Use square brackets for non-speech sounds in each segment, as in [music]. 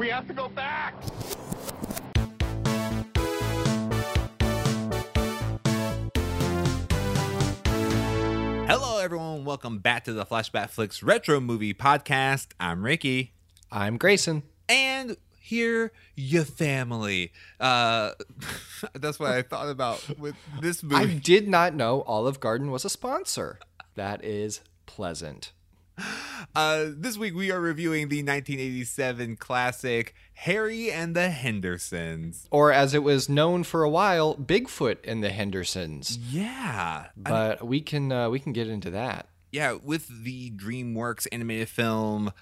We have to go back! Hello, everyone. Welcome back to the Flashback Flicks Retro Movie Podcast. I'm Ricky. I'm Grayson. And here, your family. Uh, [laughs] that's what I thought about with this movie. I did not know Olive Garden was a sponsor. That is pleasant. Uh, this week we are reviewing the 1987 classic Harry and the Hendersons. Or as it was known for a while, Bigfoot and the Hendersons. Yeah, But we can uh, we can get into that. yeah, with the DreamWorks animated film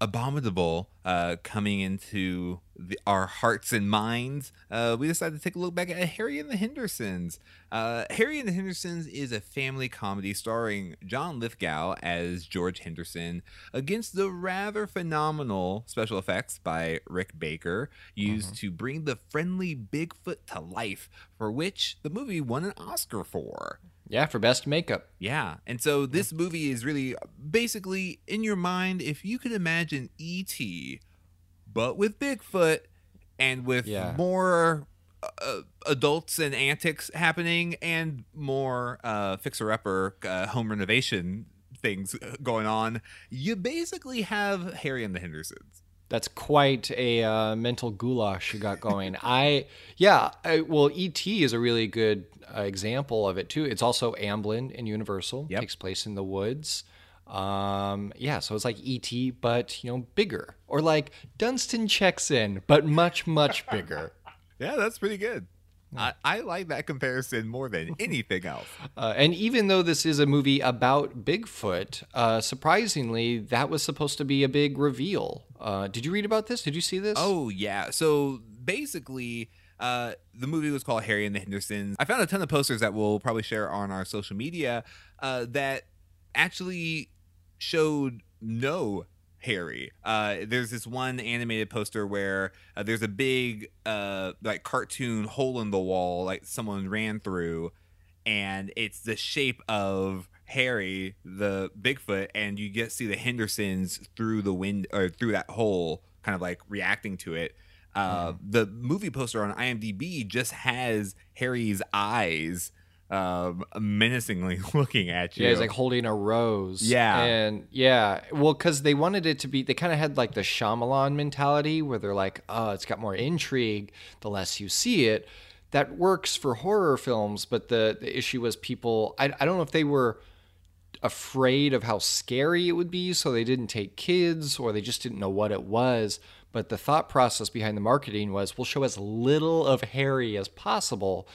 Abominable uh, coming into the, our hearts and minds, uh, we decided to take a look back at Harry and the Hendersons. Uh, Harry and the Hendersons is a family comedy starring John Lithgow as George Henderson against the rather phenomenal special effects by Rick Baker used to bring the friendly Bigfoot to life, for which the movie won an Oscar for. Yeah, for best makeup. Yeah. And so this movie is really basically in your mind, if you could imagine E.T., but with Bigfoot and with Yeah. more uh, adults and antics happening and more uh, fixer upper uh, home renovation things uh, going on, you basically have Harry and the Hendersons. That's quite a uh, mental goulash you got going. [laughs] I yeah, I, well, ET is a really good uh, example of it too. It's also Amblin in Universal. Yep. Takes place in the woods. Um, yeah, so it's like ET, but you know, bigger, or like Dunston checks in, but much much bigger. [laughs] Yeah, that's pretty good. I, I like that comparison more than anything else. [laughs] Uh, and even though this is a movie about Bigfoot, uh, surprisingly, that was supposed to be a big reveal. Uh, did you read about this? Did you see this? Oh yeah. So basically, uh, the movie was called Harry and the Hendersons. I found a ton of posters that we'll probably share on our social media uh, that actually showed no Harry. Uh, there's this one animated poster where uh, there's a big uh, like cartoon hole in the wall, like someone ran through, and it's the shape of Harry, the Bigfoot, and you get to see the Hendersons through the wind or through that hole, kind of like reacting to it. Uh, The movie poster on IMDb just has Harry's eyes um, menacingly [laughs] looking at you. Yeah, he's like holding a rose. Yeah. And yeah, well, because they wanted it to be, they kind of had like the Shyamalan mentality where they're like, oh, it's got more intrigue the less you see it. That works for horror films, but the, the issue was people, I, I don't know if they were afraid of how scary it would be, so they didn't take kids or they just didn't know what it was. But the thought process behind the marketing was we'll show as little of Harry as possible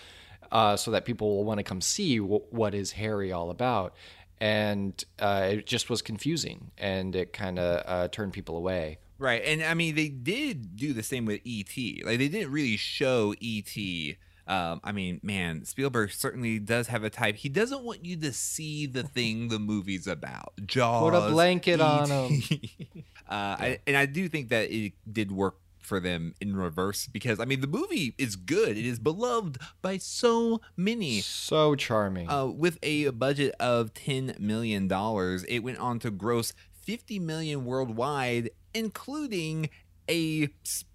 uh, so that people will want to come see w- what is Harry all about. And uh, it just was confusing and it kind of uh, turned people away. Right. And I mean, they did do the same with E.T. Like, they didn't really show E.T. Um, I mean, man, Spielberg certainly does have a type. He doesn't want you to see the [laughs] thing the movie's about. Jaws. Put a blanket on him. [laughs] uh, I, and I do think that it did work for them in reverse because, I mean, the movie is good. It is beloved by so many. So charming. Uh, with a budget of ten million dollars, it went on to gross fifty million worldwide, including a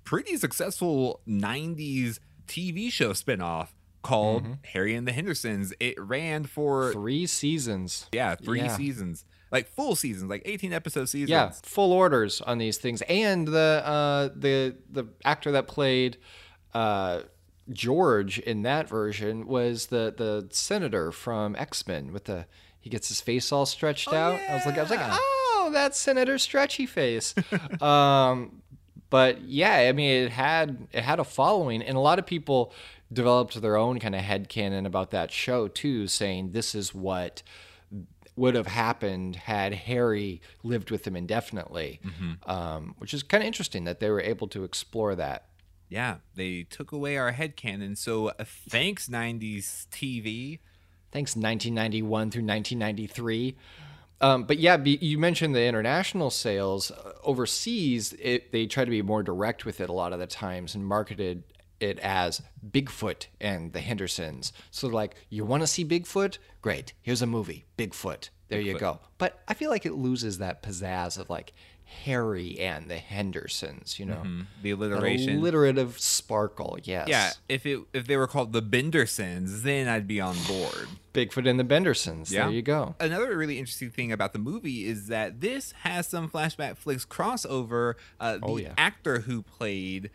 pretty successful '90s TV show spinoff called Harry and the Hendersons. It ran for Three seasons. yeah three Yeah. seasons, like full seasons, like eighteen episode seasons. Yeah, full orders on these things, and the uh, the the actor that played uh, George in that version was the the senator from X Men with the he gets his face all stretched out. I was like, I was like, oh, that's Senator Stretchy Face. [laughs] um, but yeah, I mean, it had it had a following, and a lot of people developed their own kind of head headcanon about that show too, saying this is what would have happened had Harry lived with them indefinitely, um, which is kind of interesting that they were able to explore that. yeah, they took away our head headcanon. So uh, thanks '90s TV. Thanks, 1991 through 1993. Um, but yeah, be, you mentioned the international sales Uh, overseas. It, they try to be more direct with it a lot of the times and marketed it as Bigfoot and the Hendersons. So like, you want to see Bigfoot? Great, here's a movie, Bigfoot. There you go. But I feel like it loses that pizzazz of like Harry and the Hendersons, you know. Mhm. The That alliteration. alliterative sparkle, yes. yeah, if it if they were called the Bendersons, then I'd be on board. [laughs] Bigfoot and the Bendersons. Yeah. There you go. Another really interesting thing about the movie is that this has some flashback flicks crossover. Uh, the Oh, yeah. actor who played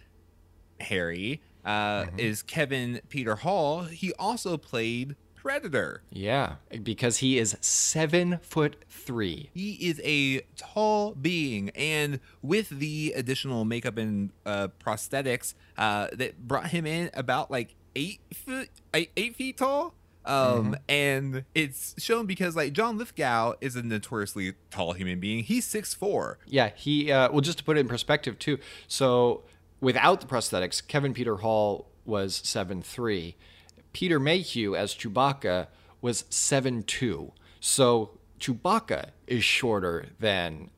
Harry uh, Mm-hmm. is Kevin Peter Hall. He also played Predator. Yeah, because he is seven foot three. He is a tall being, and with the additional makeup and uh, prosthetics uh, that brought him in about like eight foot, eight, eight feet tall. Um, and it's shown because like John Lithgow is a notoriously tall human being. He's six four. Yeah, he. Uh, well, just to put it in perspective too. So, without the prosthetics, Kevin Peter Hall was seven three. Peter Mayhew as Chewbacca was seven two. So Chewbacca is shorter than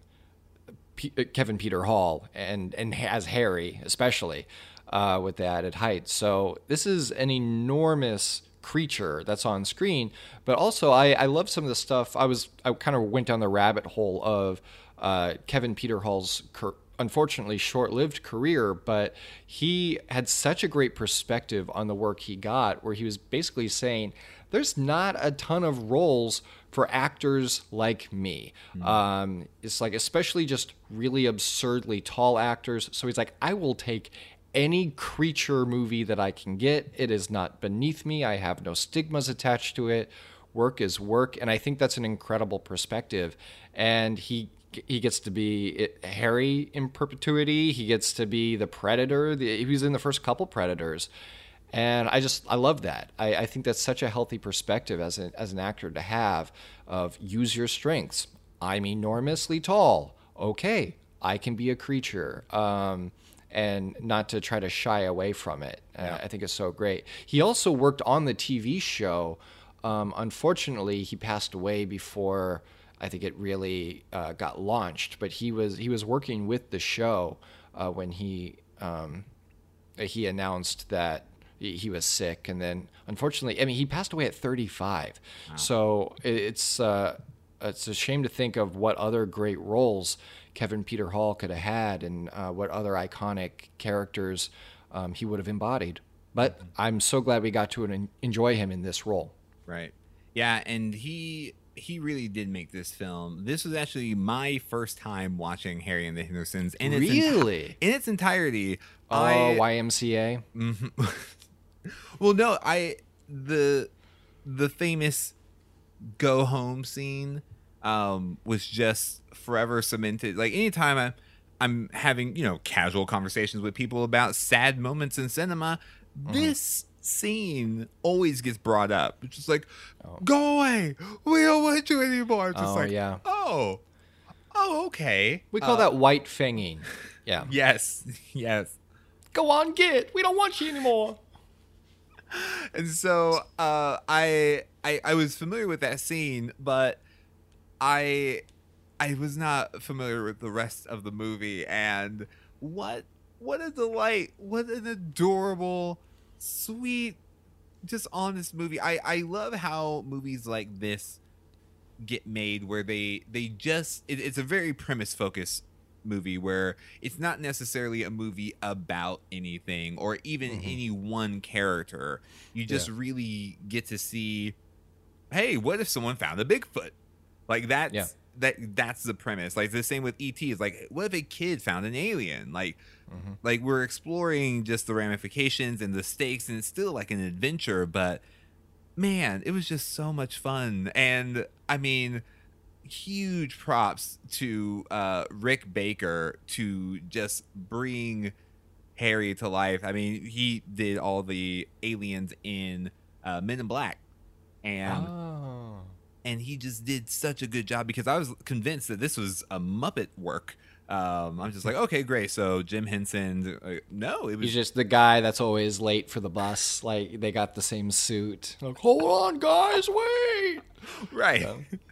P- uh, Kevin Peter Hall and and as Harry especially uh, with the added height. So this is an enormous creature that's on screen. But also, I I love some of the stuff. I was I kind of went down the rabbit hole of uh, Kevin Peter Hall's. Cur- unfortunately short-lived career but he had such a great perspective on the work he got where he was basically saying there's not a ton of roles for actors like me. Um, it's like, especially just really absurdly tall actors. So he's like, I will take any creature movie that I can get. It is not beneath me. I have no stigmas attached to it. Work is work. And I think that's an incredible perspective. And he, he gets to be Harry in perpetuity. He gets to be the Predator. The, he was in the first couple Predators. And I just I love that. I, I think that's such a healthy perspective as an as an actor to have of use your strengths. I'm enormously tall. Okay, I can be a creature. Um, and not to try to shy away from it. Uh, I think it's so great. He also worked on the TV show. Um, unfortunately, he passed away before I think it really uh, got launched. But he was he was working with the show uh, when he um, he announced that he was sick, and then unfortunately, I mean, he passed away at 35. So it's uh, it's a shame to think of what other great roles Kevin Peter Hall could have had, and uh, what other iconic characters um, he would have embodied. But I'm so glad we got to enjoy him in this role. Right. Yeah, and he he really did make this film. This was actually my first time watching Harry and the Hendersons in its enti- Really? in its entirety. Oh, I, YMCA. [laughs] well, no, I the the famous go home scene um, was just forever cemented. Like anytime I'm I'm having you know casual conversations with people about sad moments in cinema, Mm-hmm. this scene always gets brought up. It's just like, go away, we don't want you anymore. It's just Oh, like, yeah. oh, oh, okay. We call Uh, that white fanging. Yeah. [laughs] yes, [laughs] yes. Go on, get. We don't want you anymore. [laughs] and so uh, I, I I was familiar with that scene, but I I was not familiar with the rest of the movie. And what what a delight! What an adorable, sweet, just honest movie. I I love how movies like this get made where they they just it, it's a very premise focused movie where it's not necessarily a movie about anything or even mm-hmm. any one character you just Yeah. really get to see hey what if someone found a bigfoot like that's Yeah. That that's the premise like the same with et is like what if a kid found an alien like like we're exploring just the ramifications and the stakes and it's still like an adventure but man, it was just so much fun. And I mean, huge props to uh, Rick Baker to just bring Harry to life. I mean, he did all the aliens in uh, Men in Black. And Oh. And he just did such a good job because I was convinced that this was a Muppet work. Um, I'm just like, okay, great. So Jim Henson, uh, no, it was He's just the guy that's always late for the bus. Like they got the same suit. Like, hold on, guys, wait. right.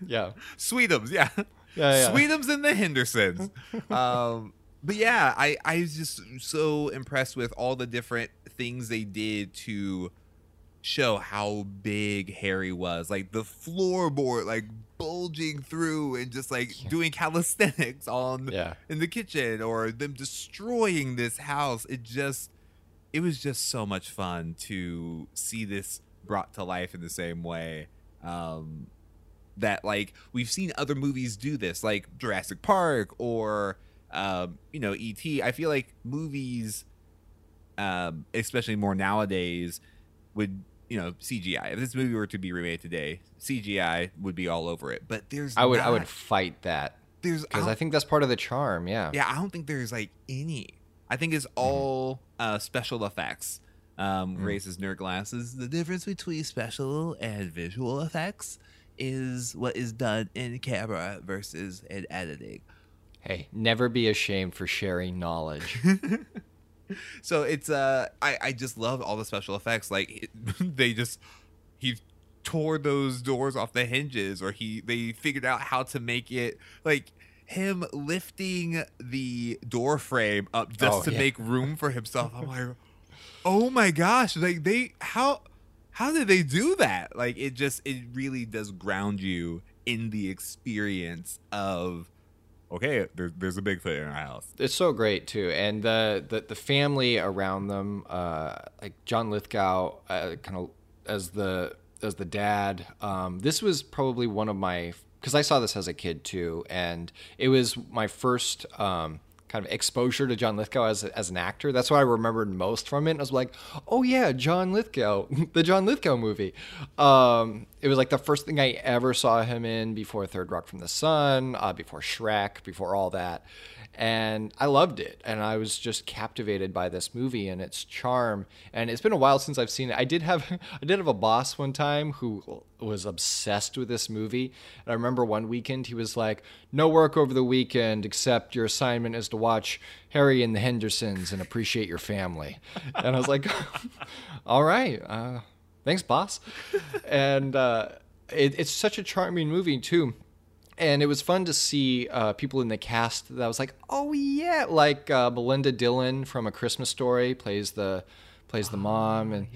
Yeah. Sweetums, yeah. Yeah, yeah. Sweetums and the Hendersons. um, but yeah, I, I was just so impressed with all the different things they did to show how big Harry was. Like the floorboard, like bulging through and just like doing calisthenics on Yeah. in the kitchen or them destroying this house. It just it was just so much fun to see this brought to life in the same way. Um that like we've seen other movies do this, like Jurassic Park or um, you know, E.T. I feel like movies um, especially more nowadays, would you know CGI. If this movie were to be remade today, CGI would be all over it. But there's I would I would fight that there's because I don't- think that's part of the charm. Yeah. yeah I don't think there's like any. I think Mm-hmm. it's all uh, special effects. Um, Mm. raises nerd glasses. The difference between special and visual effects is what is done in camera versus in editing. Hey, never be ashamed for sharing knowledge. [laughs] so it's uh I I just love all the special effects like it, [laughs] they just he tore those doors off the hinges or he they figured out how to make it like him lifting the door frame up just Oh, to yeah. make room for [laughs] himself I'm like oh my gosh like they how how did they do that like it just it really does ground you in the experience of okay there's, there's a bigfoot in our house it's so great too, and the the, the family around them, uh, like John Lithgow, uh, kind of as the as the dad. Um, this was probably one of my because I saw this as a kid too, and it was my first. Um, kind of exposure to John Lithgow as, as an actor. That's what I remembered most from it. And I was like, oh yeah, John Lithgow, [laughs] the John Lithgow movie. Um, it was like the first thing I ever saw him in before Third Rock from the Sun, uh, before Shrek, before all that. And I loved it. And I was just captivated by this movie and its charm. And it's been a while since I've seen it. I did have [laughs] I did have a boss one time who was obsessed with this movie. And I remember one weekend he was like, "No work over the weekend except your assignment is to watch Harry and the Hendersons and appreciate your family." And I was like, [laughs] "All right, uh, thanks, boss." And uh, it, it's such a charming movie too. And it was fun to see uh, people in the cast that was like, "Oh yeah!" Like uh, Melinda Dillon from A Christmas Story plays the plays the mom, and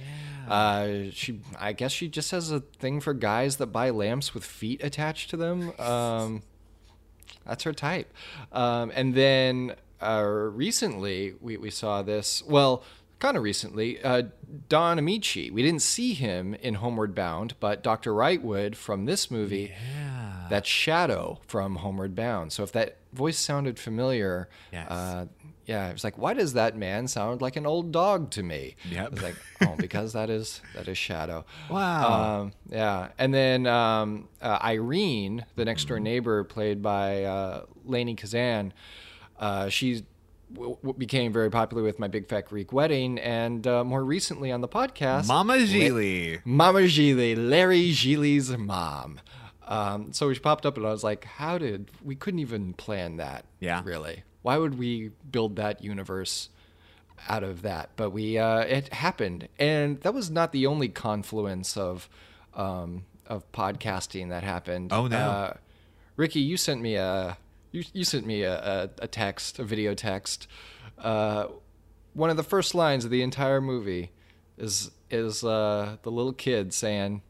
uh, she I guess she just has a thing for guys that buy lamps with feet attached to them. Um, that's her type. Um, and then uh, recently we, we saw this. Well, kind of recently, uh, Don Ameche. We didn't see him in Homeward Bound, but Dr. Wrightwood from this movie. That's Shadow from Homeward Bound. So if that voice sounded familiar, Yes. uh, yeah, it was like, why does that man sound like an old dog to me? Was like, oh, because that is that is Shadow. [laughs] Wow. Um, yeah, and then um, uh, Irene, the next Mm-hmm. door neighbor, played by uh, Lainie Kazan, uh, she w- became very popular with My Big Fat Greek Wedding, and uh, more recently on the podcast, Mama Gigli. Mama Gigli, Larry Gigli's mom. Um, so she popped up, and I was like, "How did we couldn't even plan that? Yeah. really. Why would we build that universe out of that? But we, uh, it happened, and that was not the only confluence of um, of podcasting that happened. Oh, no. uh, Ricky, you sent me a you, you sent me a, a, a text, a video text. Uh, one of the first lines of the entire movie is is uh, the little kid saying,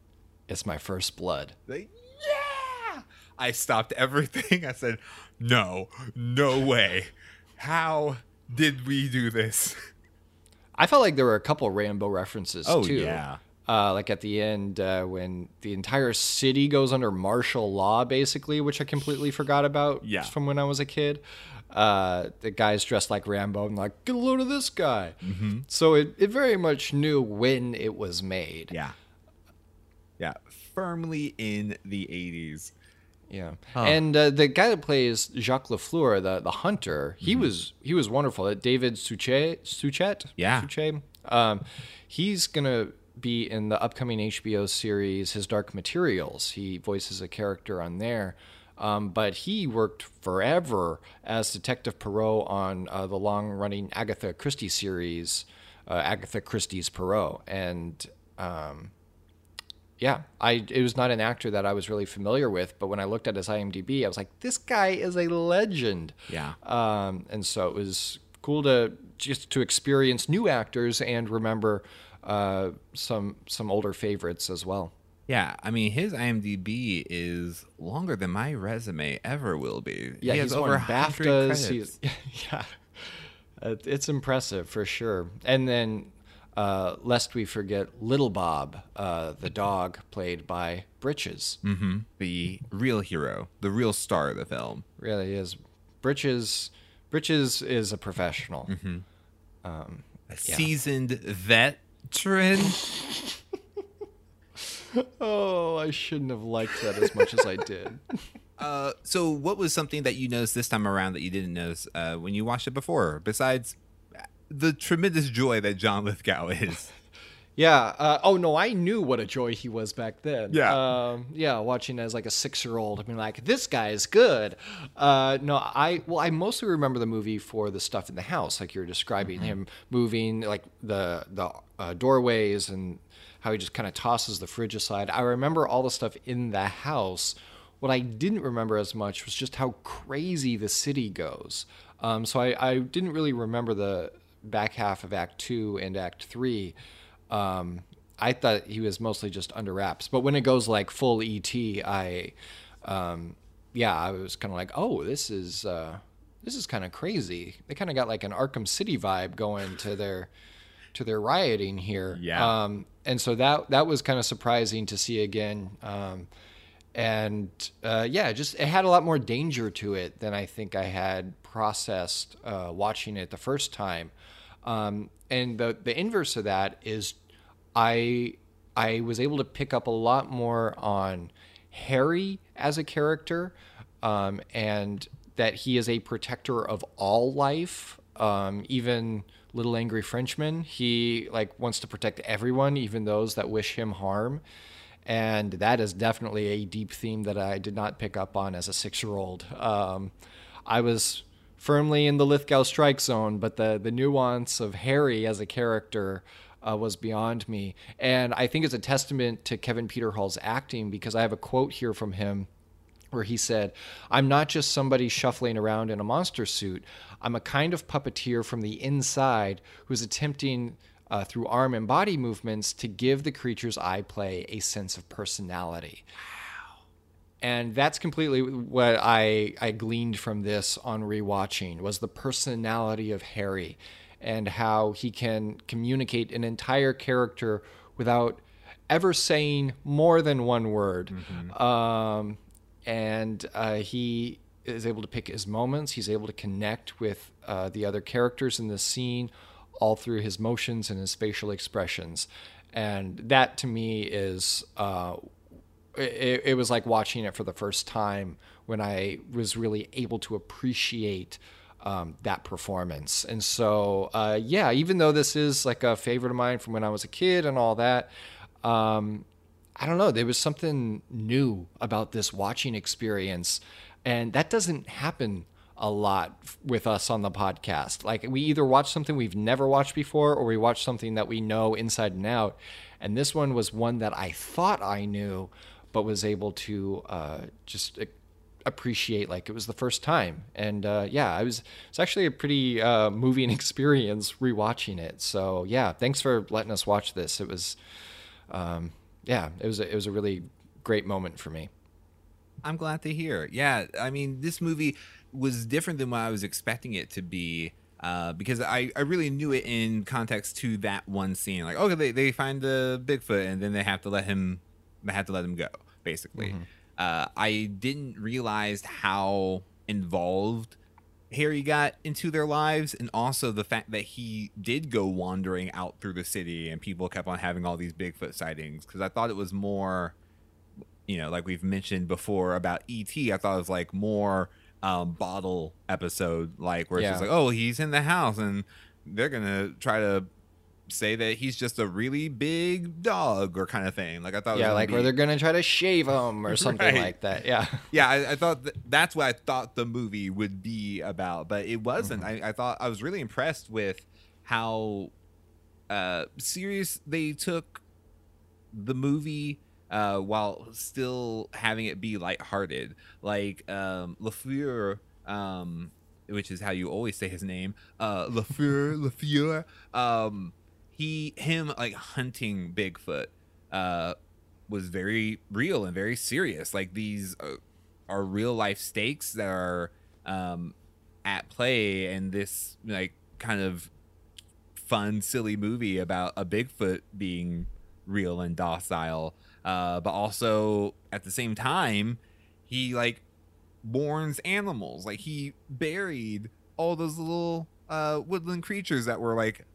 "It's my first blood." Like, yeah. I stopped everything. I said, no, no way. How did we do this? I felt like there were a couple Rambo references Oh, too. yeah. Uh, like at the end uh, when the entire city goes under martial law, basically, which I completely forgot about Yeah. from when I was a kid. Uh, the guy's dressed like Rambo. I'm like, get a load of this guy. Mm-hmm. So it, it very much knew when it was made. Yeah. Yeah. Firmly in the 80s. Yeah, and uh, the guy that plays Jacques Lafleur, the the hunter, he was he was wonderful. David Suchet, Suchet, Yeah. Suchet. Um, he's gonna be in the upcoming HBO series His Dark Materials. He voices a character on there. Um, but he worked forever as Detective Poirot on uh, the long-running Agatha Christie series, uh, Agatha Christie's Poirot, and um, yeah, I it was not an actor that I was really familiar with, but when I looked at his IMDb, I was like, this guy is a legend. Yeah. Um, and so it was cool to just to experience new actors and remember uh, some some older favorites as well. Yeah, I mean his IMDb is longer than my resume ever will be. Yeah, he he's has won over 100 BAFTAs. He's, [laughs] yeah, it's impressive for sure. And then, uh, lest we forget, Little Bob, uh, the dog, played by Britches. Mhm. The real hero, the real star of the film. Really is. Britches, Britches is a professional. Mm-hmm. Um, A Yeah. seasoned veteran. oh, I shouldn't have liked that as much as I did. [laughs] Uh, so what was something that you noticed this time around that you didn't notice uh, when you watched it before, besides the tremendous joy that John Lithgow is? Yeah. Uh, oh no, I knew what a joy he was back then. Yeah. Um, yeah, watching as like a six-year-old, I mean, like this guy is good. Uh, no, I well, I mostly remember the movie for the stuff in the house, like you're describing him moving, like the the uh, doorways and how he just kind of tosses the fridge aside. I remember all the stuff in the house. What I didn't remember as much was just how crazy the city goes. Um, so I, I didn't really remember the back half of Act Two and Act Three um, I thought he was mostly just under wraps. But when it goes like full ET, I, um, yeah, I was kind of like, oh, this is uh, this is kind of crazy. They kind of got like an Arkham City vibe going to their to their rioting here. Yeah. Um, and so that that was kind of surprising to see again. Um, and uh, yeah, just it had a lot more danger to it than I think I had processed uh, watching it the first time. Um, and the the inverse of that is, I I was able to pick up a lot more on Harry as a character, um, and that he is a protector of all life, um, even little angry Frenchman. He like wants to protect everyone, even those that wish him harm and that is definitely a deep theme that I did not pick up on as a six-year-old. Um, I was firmly in the Lithgow strike zone, but the the nuance of Harry as a character uh, was beyond me, and I think it's a testament to Kevin Peter Hall's acting because I have a quote here from him where he said, I'm not just somebody shuffling around in a monster suit. I'm a kind of puppeteer from the inside who's attempting, uh, through arm and body movements, to give the creatures I play a sense of personality. And that's completely what I, I gleaned from this on rewatching was the personality of Harry and how he can communicate an entire character without ever saying more than one word. Um, and uh, he is able to pick his moments. He's able to connect with uh, the other characters in the scene, all through his motions and his facial expressions. And that to me is, uh, it, it was like watching it for the first time when I was really able to appreciate um, that performance. And so, uh, yeah, even though this is like a favorite of mine from when I was a kid and all that, um, I don't know. There was something new about this watching experience, and that doesn't happen a lot with us on the podcast. Like we either watch something we've never watched before, or we watch something that we know inside and out. And this one was one that I thought I knew, but was able to uh, just appreciate like it was the first time. And uh, yeah, I was. It's actually a pretty uh, moving [laughs] experience rewatching it. So yeah, thanks for letting us watch this. It was um, yeah, it was a, it was a really great moment for me. I'm glad to hear. Yeah, I mean, this movie was different than what I was expecting it to be. Uh, because I, I really knew it in context to that one scene. Like, okay, they, they find the Bigfoot and then they have to let him they have to let him go, basically. Uh, I didn't realize how involved Harry got into their lives and also the fact that he did go wandering out through the city and people kept on having all these Bigfoot sightings. Because I thought it was more you know, like we've mentioned before about ET, I thought it was like more um, bottle episode, like where it's just like, oh, he's in the house and they're gonna try to say that he's just a really big dog or kind of thing. Like I thought, yeah, like be- where they're gonna try to shave him or [laughs] something Right. like that. Yeah, [laughs] yeah, I, I thought th- that's what I thought the movie would be about, but it wasn't. Mm-hmm. I, I thought I was really impressed with how uh, serious they took the movie uh, while still having it be lighthearted. Like um, Lafleur, um, which is how you always say his name, uh, Lafleur, Lafleur. Um, he him like hunting Bigfoot uh was very real and very serious. Like these are, are real life stakes that are um at play and this like kind of fun silly movie about a Bigfoot being real and docile uh but also at the same time he like warns animals like he buried all those little uh woodland creatures that were like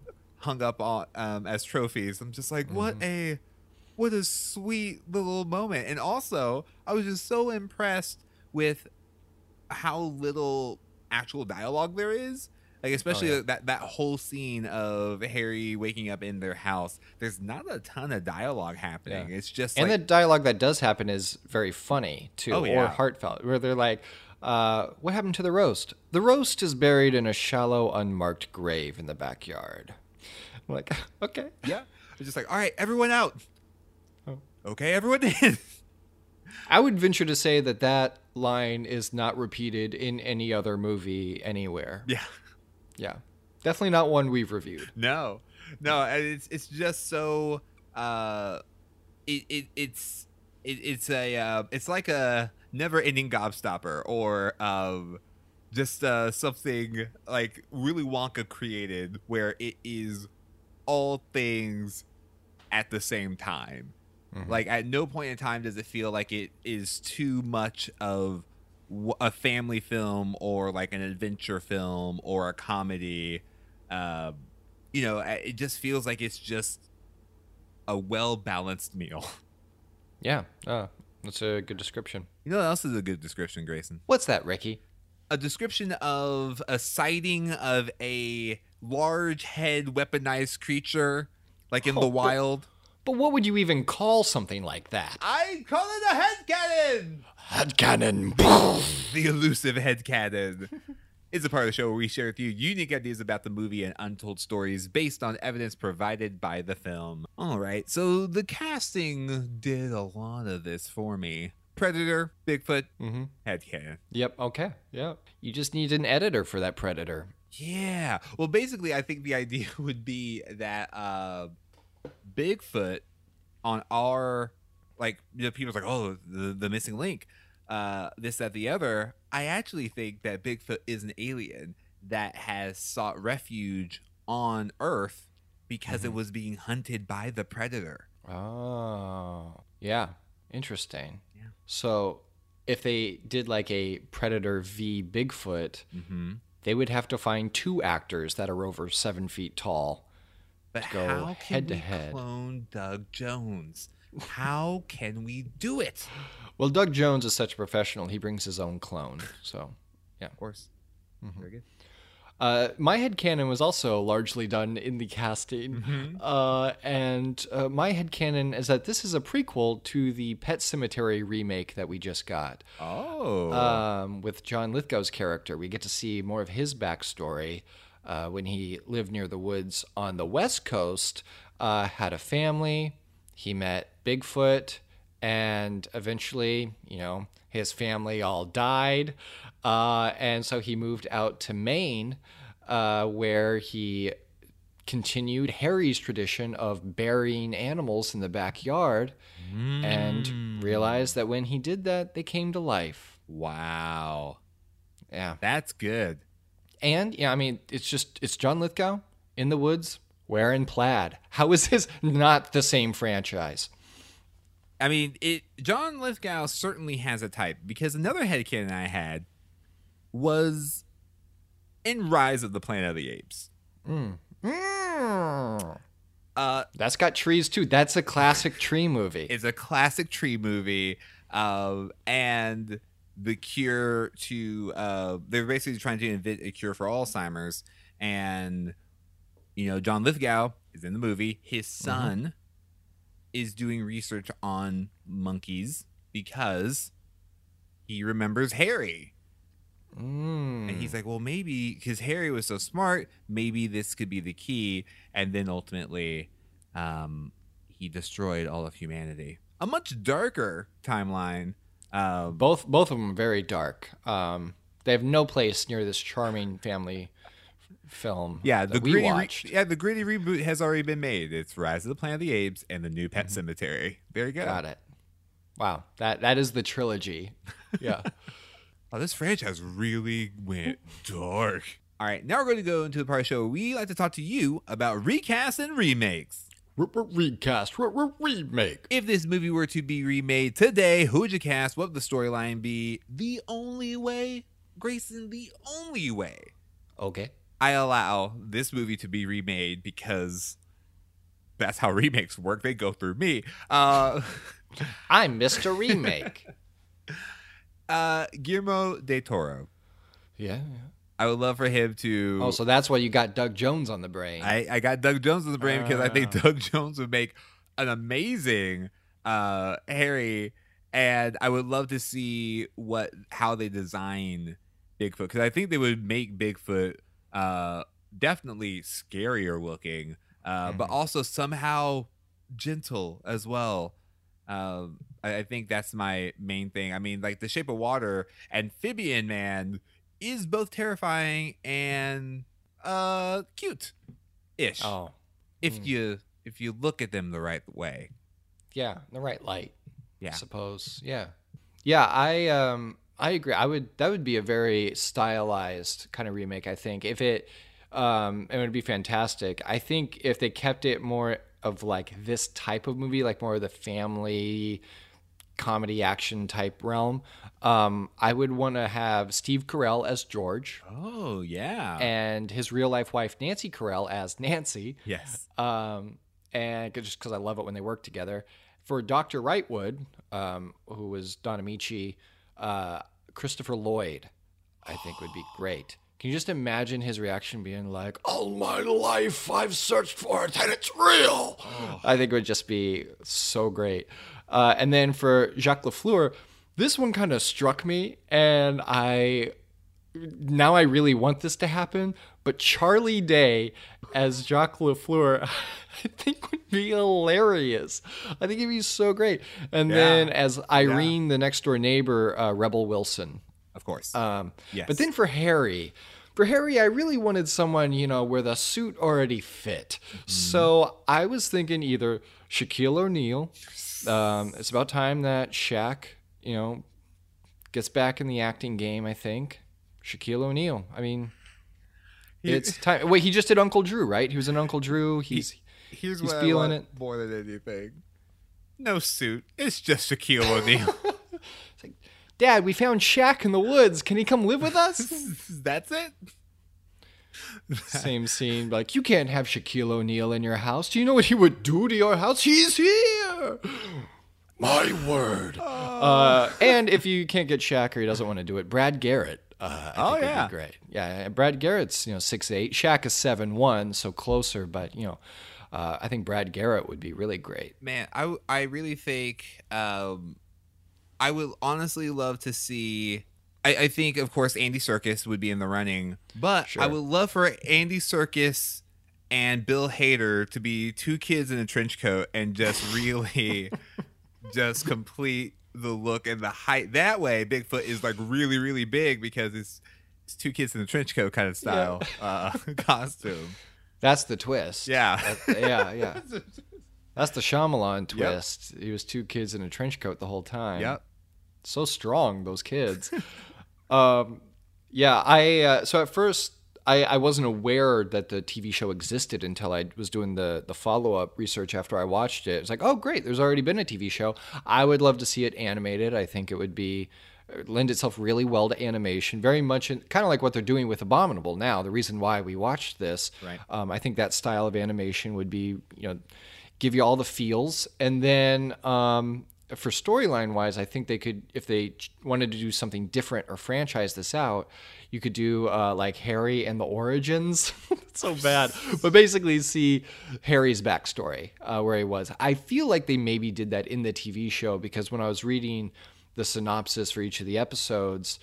hung up on um as trophies i'm just like what a what a sweet little moment and also i was just so impressed with how little actual dialogue there is like especially yeah. that that whole scene of harry waking up in their house there's not a ton of dialogue happening Yeah. it's just and like the dialogue that does happen is very funny too, Oh, or heartfelt, where they're like, uh, "What happened to the roast? The roast is buried in a shallow, unmarked grave in the backyard." I'm like, [laughs] okay, yeah. It's just like all right everyone out. Oh. okay everyone [laughs] in. I would venture to say that that line is not repeated in any other movie anywhere. yeah. Yeah, definitely not one we've reviewed. No, no, and it's it's just so uh, it, it it's it, it's a uh, it's like a never-ending gobstopper or um, just uh, something like really Wonka created where it is all things at the same time. Like at no point in time does it feel like it is too much of w- a family film or like an adventure film or a comedy. Uh, you know, it just feels like it's just a well balanced meal. [laughs] Yeah, uh, that's a good description. You know what else is a good description, Grayson? What's that, Ricky? A description of a sighting of a large head weaponized creature, like in Oh, the wild. But what would you even call something like that? I call it a head cannon. Head cannon. [laughs] The elusive head cannon [laughs] is a part of the show where we share with you unique ideas about the movie and untold stories based on evidence provided by the film. All right, so the casting did a lot of this for me. Predator, Bigfoot, hmm head cannon. Yep. Okay. Yep. You just need an editor for that predator. Yeah. Well, basically, I think the [laughs] idea would be that uh, Bigfoot on our like you know, people's like, oh, the, the missing link, uh, this, that, the other. I actually think that Bigfoot is an alien that has sought refuge on Earth because it was being hunted by the predator. Oh. Yeah. Interesting. Yeah. So, if they did like a Predator v Bigfoot, Mm-hmm. they would have to find two actors that are over seven feet tall. But go how can head to we head. clone Doug Jones? How can we do it? Well, Doug Jones is such a professional; he brings his own clone. So, yeah, Of course. Mm-hmm. Very good. Uh, my headcanon was also largely done in the casting. Uh, and uh, my headcanon is that this is a prequel to the Pet Sematary remake that we just got. Oh. Um, with John Lithgow's character. We get to see more of his backstory uh, when he lived near the woods on the West Coast, uh, had a family, he met Bigfoot, and eventually, you know, his family all died. Uh, and so he moved out to Maine, uh, where he continued Harry's tradition of burying animals in the backyard and realized that when he did that, they came to life. wow. Yeah. That's good. And yeah, I mean, it's just it's John Lithgow in the woods wearing plaid. How is this not the same franchise? I mean, it. John Lithgow certainly has a type because another headcanon I had was in Rise of the Planet of the Apes. Uh, That's got trees too. That's a classic tree movie. it's a classic tree movie, uh, and the cure to uh, they're basically trying to invent a cure for Alzheimer's, and you know John Lithgow is in the movie. His son is doing research on monkeys because he remembers Harry. Mm. And he's like, well, maybe because Harry was so smart, maybe this could be the key. And then ultimately, um, he destroyed all of humanity. A much darker timeline. Um, both both of them are very dark. Um, they have no place near this charming family film. Yeah, the gritty re- yeah, the gritty reboot has already been made. It's Rise of the Planet of the Apes and the new Pet Sematary. There you go. Mm-hmm. Got it. Wow, that that is the trilogy. [laughs] Yeah. Oh, this franchise really went dark. All right, now we're going to go into the part of the show where we like to talk to you about recasts and remakes. Recast, re- re- remake. If this movie were to be remade today, who would you cast? What would the storyline be? The only way, Grayson, the only way Okay. I allow this movie to be remade because that's how [laughs] remakes work. They go through me. Uh, [laughs] I'm Mr. Remake. [laughs] uh, Guillermo de Toro. yeah. I would love for him to. Oh, so that's why you got Doug Jones on the brain. I, I got Doug Jones on the brain because I think Ah. Doug Jones would make an amazing uh, Harry, and I would love to see what how they design Bigfoot because I think they would make Bigfoot uh, definitely scarier looking, uh, but Mhm. also somehow gentle as well. Um, I, I think that's my main thing. I mean, like The Shape of Water, Amphibian Man is both terrifying and uh cute ish oh, if mm. you if you look at them the right way yeah, the right light. Yeah. I suppose. Yeah. Yeah, I um I agree. I would that would be a very stylized kind of remake, I think. If it um it would be fantastic. I think if they kept it more of like this type of movie, like more of the family comedy action type realm, um, I would want to have Steve Carell as George oh yeah and his real life wife Nancy Carell as Nancy yes um, and just because I love it when they work together. For Dr. Wrightwood, um, who was Don Ameche, uh, Christopher Lloyd, I think would be [gasps] great. Can you just imagine his reaction being like, "All my life I've searched for it, and it's real"? I think it would just be so great. Uh, and then for Jacques Lafleur, this one kind of struck me, and I now I really want this to happen, but Charlie Day as Jacques Lafleur, [laughs] I think would be hilarious. I think he'd be so great. And Yeah. then as Irene, the next door neighbor, uh, Rebel Wilson. of course Um, Yes. But then for Harry, for Harry, I really wanted someone, you know, where the suit already fit. So I was thinking either Shaquille O'Neal. Um, it's about time that Shaq, you know, gets back in the acting game. I think Shaquille O'Neal. I mean, it's time. Wait, he just did Uncle Drew, right? He was in Uncle Drew. He's here's he's feeling it. more than anything no suit it's just Shaquille O'Neal [laughs] Dad. We found Shaq in the woods. Can he come live with us? [laughs] that's it Same scene. Like, you can't have Shaquille O'Neal in your house. Do you know what he would do to your house? He's here. My word. Uh, and if you can't get Shaq or he doesn't want to do it, Brad Garrett. Uh, I Oh, think would yeah. be great. Yeah, Brad Garrett's you know six eight. Shaq is seven one, so closer. But you know, uh, I think Brad Garrett would be really great. man I, I really think um i would honestly love to see I, I think of course andy Serkis would be in the running but i would love for andy Serkis and bill hader to be two kids in a trench coat and just [laughs] really just complete the look and the height that way bigfoot is like really really big because it's it's two kids in a trench coat kind of style uh [laughs] costume That's the twist. yeah yeah, [laughs] yeah. That's the Shyamalan twist. He was two kids in a trench coat the whole time. yep so strong those kids um yeah i uh, so at first I, I wasn't aware that the TV show existed until I was doing the the follow up research after I watched it. It's like, oh great, there's already been a TV show. I would love to see it animated. I think it would be uh, lend itself really well to animation. Very much in, kind of like what they're doing with Abominable now. The reason why we watched this, Right. um, I think that style of animation would be you know give you all the feels, and then um, for storyline wise, I think they could, if they wanted to do something different or franchise this out, you could do uh, like Harry and the origins. [laughs] So bad, but basically see Harry's backstory, uh, where he was. I feel like they maybe did that in the TV show because when I was reading the synopsis for each of the episodes,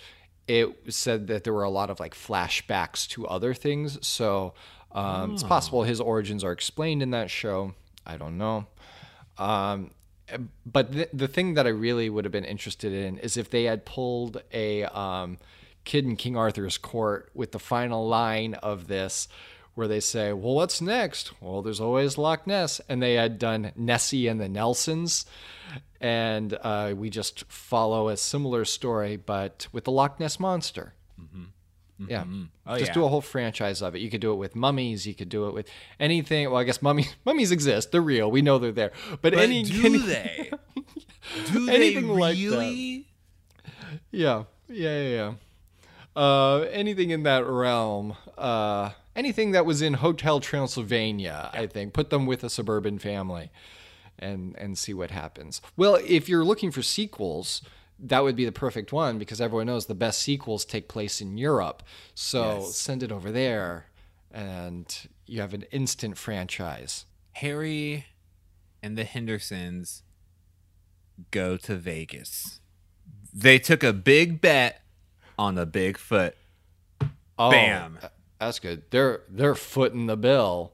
it said that there were a lot of like flashbacks to other things. So um, it's possible his origins are explained in that show. I don't know. Um, but the, the thing that I really would have been interested in is if they had pulled a um, Kid in King Arthur's court with the final line of this where they say, Well, what's next? Well, there's always Loch Ness. And they had done Nessie and the Nelsons. And uh, we just follow a similar story, but with the Loch Ness Monster. Yeah. Oh, just yeah. do a whole franchise of it. You could do it with mummies. You could do it with anything. Well, I guess mummies [laughs] mummies exist. They're real. We know they're there. But, But any, do any- they? [laughs] Do they Anything like that. really? Yeah, yeah, yeah. yeah. Uh, anything in that realm. Uh, anything that was in Hotel Transylvania, I think. Put them with a suburban family, and and see what happens. Well, if you're looking for sequels, that would be the perfect one because everyone knows the best sequels take place in Europe. So Yes. send it over there, and you have an instant franchise. Harry and the Hendersons go to Vegas. They took a big bet on a big foot. Oh, Bam. That's good. They're they're footing the bill.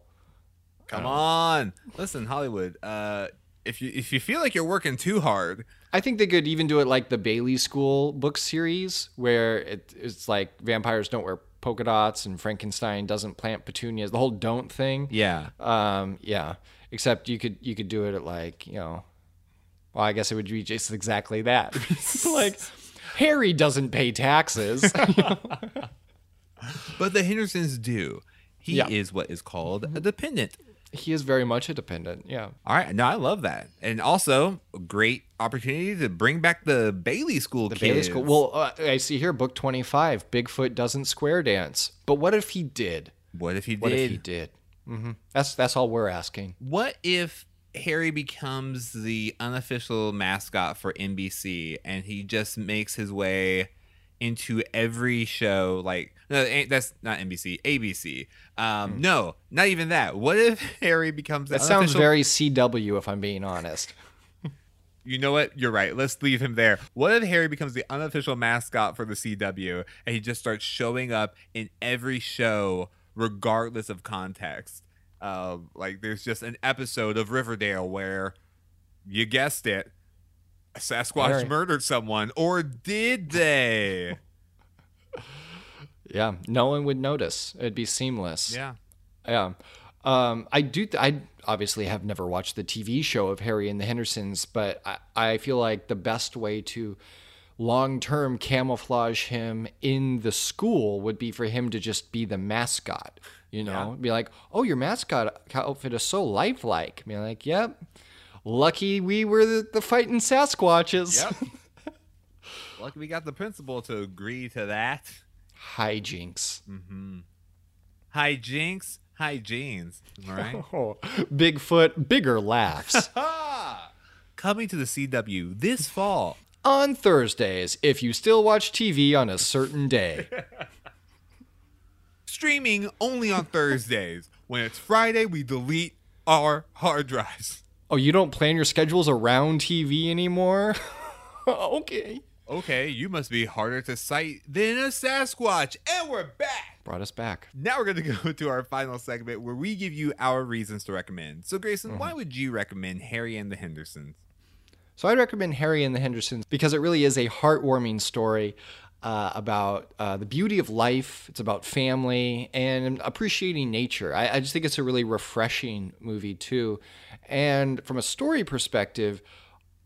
Come on. Listen, Hollywood, uh if you if you feel like you're working too hard, I think they could even do it like the Bailey School book series, where it, it's like vampires don't wear polka dots and Frankenstein doesn't plant petunias. The whole don't thing. yeah. Um, yeah. Except you could you could do it at like you know, well, I guess it would be just exactly that. [laughs] like Harry doesn't pay taxes. [laughs] [laughs] But the Hendersons do. He Yeah. is what is called a dependent. He is very much a dependent. Yeah. All right, no, I love that, and also great opportunity to bring back the Bailey School The kids. Bailey School. Well, uh, I see here, book twenty five. Bigfoot doesn't square dance. But what if he did? what if he did? What if he did? hmm That's that's all we're asking. What if Harry becomes the unofficial mascot for NBC and he just makes his way into every show? Like, no, that's not NBC, ABC. Um, No, not even that. What if [laughs] Harry becomes. That sounds very CW, if I'm being honest. You know what? You're right. Let's leave him there. What if Harry becomes the unofficial mascot for the CW and he just starts showing up in every show, regardless of context? Um, like there's just an episode of Riverdale where you guessed it, Sasquatch murdered someone, or did they? Yeah, no one would notice. It'd be seamless. yeah. Yeah. Um, I do. Th- I obviously have never watched the TV show of Harry and the Hendersons, but I, I feel like the best way to long term camouflage him in the school would be for him to just be the mascot. You know, be like, oh, your mascot outfit is so lifelike. Be like, yep. Lucky we were the, the fighting Sasquatches. Yep. [laughs] Lucky we got the principal to agree to that. Hijinks. Mm-hmm. Hi Jinx, hi Jeans. All right. [laughs] Oh, Bigfoot, bigger laughs. [laughs] Coming to the CW this fall. on Thursdays, if you still watch TV on a certain day. Streaming only on Thursdays. When it's Friday, we delete our hard drives. Oh, you don't plan your schedules around TV anymore? [laughs] okay. Okay, you must be harder to cite than a Sasquatch. And we're back. Brought us back. Now we're going [laughs] to go to our final segment where we give you our reasons to recommend. So, Grayson, mm-hmm. why would you recommend Harry and the Hendersons? So I'd recommend Harry and the Hendersons because it really is a heartwarming story uh, about uh, the beauty of life. It's about family and appreciating nature. I, I just think it's a really refreshing movie too. And from a story perspective,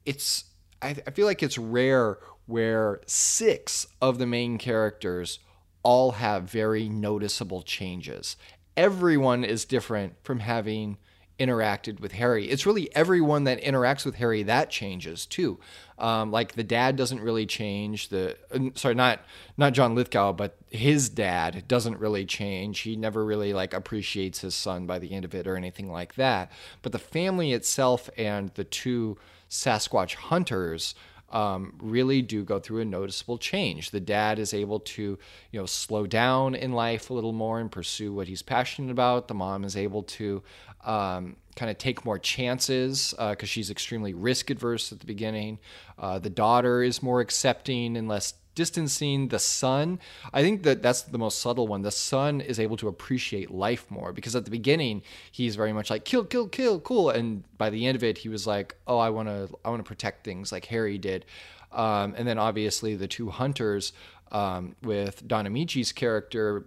it's I, I feel like it's rare where six of the main characters all have very noticeable changes. Everyone is different from having interacted with Harry. It's really everyone that interacts with Harry that changes too. Um, like the dad doesn't really change. The uh, sorry, not not John Lithgow, but his dad doesn't really change. He never really like appreciates his son by the end of it or anything like that. But the family itself and the two Sasquatch hunters um, really do go through a noticeable change. The dad is able to, you know, slow down in life a little more and pursue what he's passionate about. The mom is able to um, kind of take more chances because she's extremely risk adverse at the beginning. Uh, the daughter is more accepting and less distancing the son. I think that that's the most subtle one. The son is able to appreciate life more because at the beginning he's very much like kill kill kill cool. And by the end of it he was like oh i want to i want to protect things like harry did. Um, and then obviously the two hunters um, with Don Ameche's character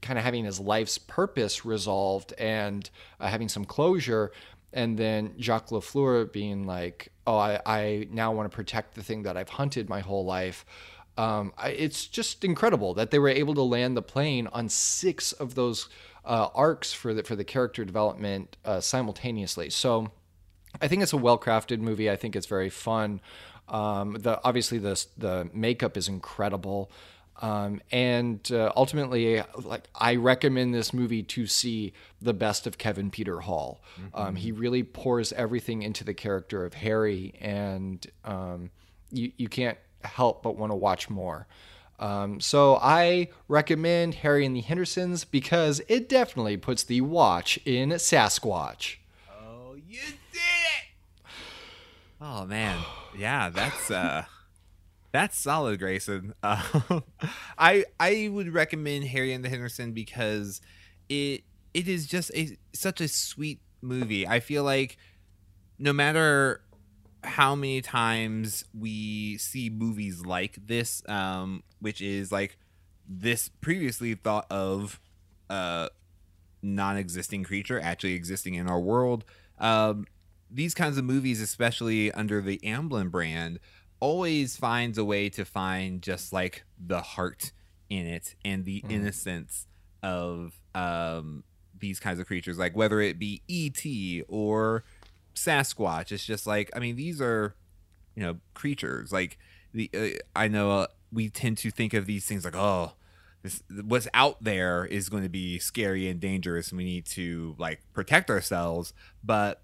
kind of having his life's purpose resolved and uh, having some closure. And then Jacques Lafleur being like, oh, I, I now want to protect the thing that I've hunted my whole life. Um, I, it's just incredible that they were able to land the plane on six of those uh, arcs for the for the character development uh, simultaneously. So I think it's a well crafted movie. I think it's very fun. Um, the obviously the the makeup is incredible. Um, and uh, ultimately, like I recommend this movie to see the best of Kevin Peter Hall. Mm-hmm. Um, he really pours everything into the character of Harry, and um, you you can't help but want to watch more. Um, so I recommend Harry and the Hendersons because it definitely puts the watch in Sasquatch. Oh, you did it! Oh man, yeah, that's uh, that's solid, Grayson. [laughs] Uh, I I would recommend Harry and the Henderson because it it is just a such a sweet movie. I feel like no matter how many times we see movies like this, um, which is like this previously thought of uh, non-existing creature actually existing in our world. Um, these kinds of movies, especially under the Amblin brand, always finds a way to find just like the heart in it and the mm. innocence of um, these kinds of creatures, like whether it be ET or Sasquatch. It's just like I mean these are you know creatures like the uh, I know uh, we tend to think of these things like oh this what's out there is going to be scary and dangerous and we need to like protect ourselves but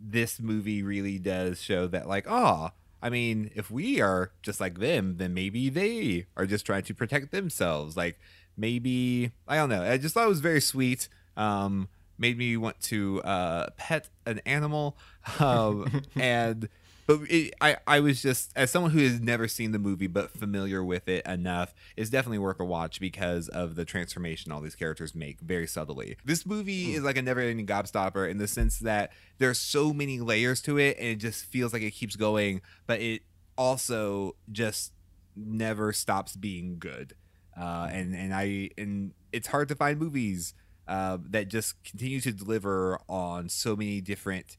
this movie really does show that like oh I mean if we are just like them then maybe they are just trying to protect themselves. Like maybe I don't know. I just thought it was very sweet. Um made me want to uh, pet an animal. [laughs] Um, [laughs] and but it, I I was just as someone who has never seen the movie but familiar with it enough, it's definitely worth a watch because of the transformation all these characters make very subtly. This movie mm. is like a never-ending gobstopper in the sense that there's so many layers to it, and it just feels like it keeps going, but it also just never stops being good. Uh, and and I and it's hard to find movies uh, that just continue to deliver on so many different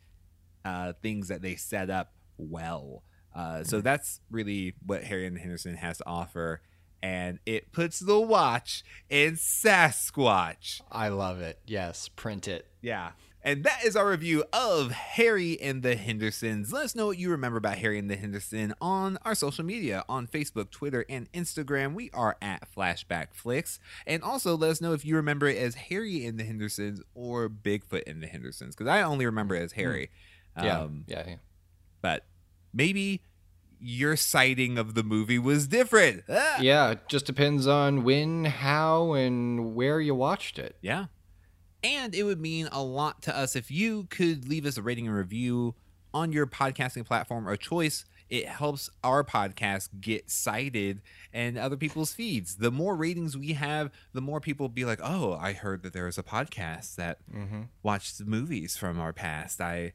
uh, things that they set up well. Uh, so that's really what Harry and Henderson has to offer. And it puts the watch in Sasquatch. I love it. Yes, print it. Yeah. And that is our review of Harry and the Hendersons. Let us know what you remember about Harry and the Henderson on our social media on Facebook, Twitter, and Instagram. We are at Flashback Flicks. And also let us know if you remember it as Harry and the Hendersons or Bigfoot and the Hendersons, because I only remember it as hmm. Harry. Yeah, um, yeah, yeah. But maybe your sighting of the movie was different. Ah! Yeah, it just depends on when, how, and where you watched it. Yeah. And it would mean a lot to us if you could leave us a rating and review on your podcasting platform of choice. It helps our podcast get cited and other people's feeds. The more ratings we have, the more people be like, "Oh, I heard that there was a podcast that mm-hmm. watched movies from our past. I,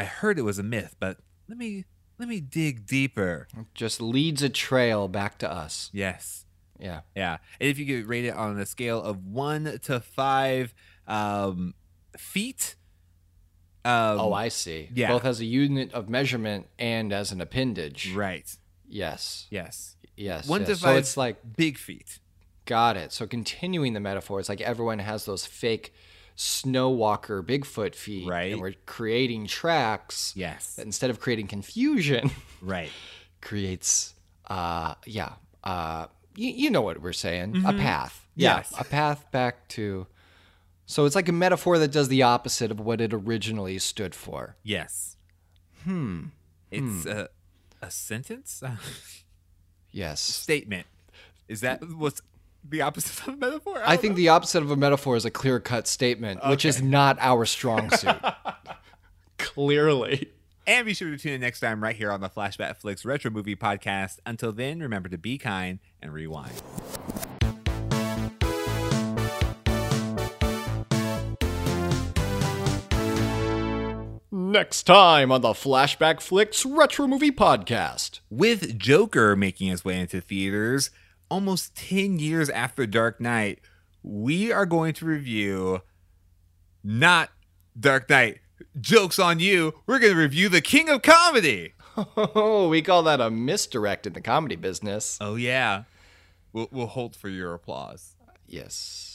I heard it was a myth, but let me let me dig deeper." It just leads a trail back to us. Yes. Yeah. Yeah. And if you could rate it on a scale of one to five, um, feet. Um, oh, I see. Yeah. Both as a unit of measurement and as an appendage. Right. Yes. Yes. Yes. One yes. to five. So it's like big feet. Got it. So continuing the metaphor, it's like everyone has those fake snow walker Bigfoot feet. Right. And we're creating tracks. Yes. That instead of creating confusion. [laughs] Right. creates, uh, yeah, uh, you, you know what we're saying. Mm-hmm. A path. Yeah. Yes. A path back to so it's like a metaphor that does the opposite of what it originally stood for. Yes. Hmm. It's hmm. a a sentence. [laughs] yes. Statement. Is that what's the opposite of a metaphor? I, I think know. the opposite of a metaphor is a clear cut statement, okay. which is not our strong suit. [laughs] Clearly. And be sure to tune in next time right here on the Flashback Flicks Retro Movie Podcast. Until then, remember to be kind and rewind. Next time on the Flashback Flicks Retro Movie Podcast. With Joker making his way into theaters, almost 10 years after Dark Knight, we are going to review not Dark Knight. Joke's on you. We're going to review The King of Comedy. Oh, [laughs] we call that a misdirect in the comedy business. Oh, yeah. We'll, we'll hold for your applause. Yes.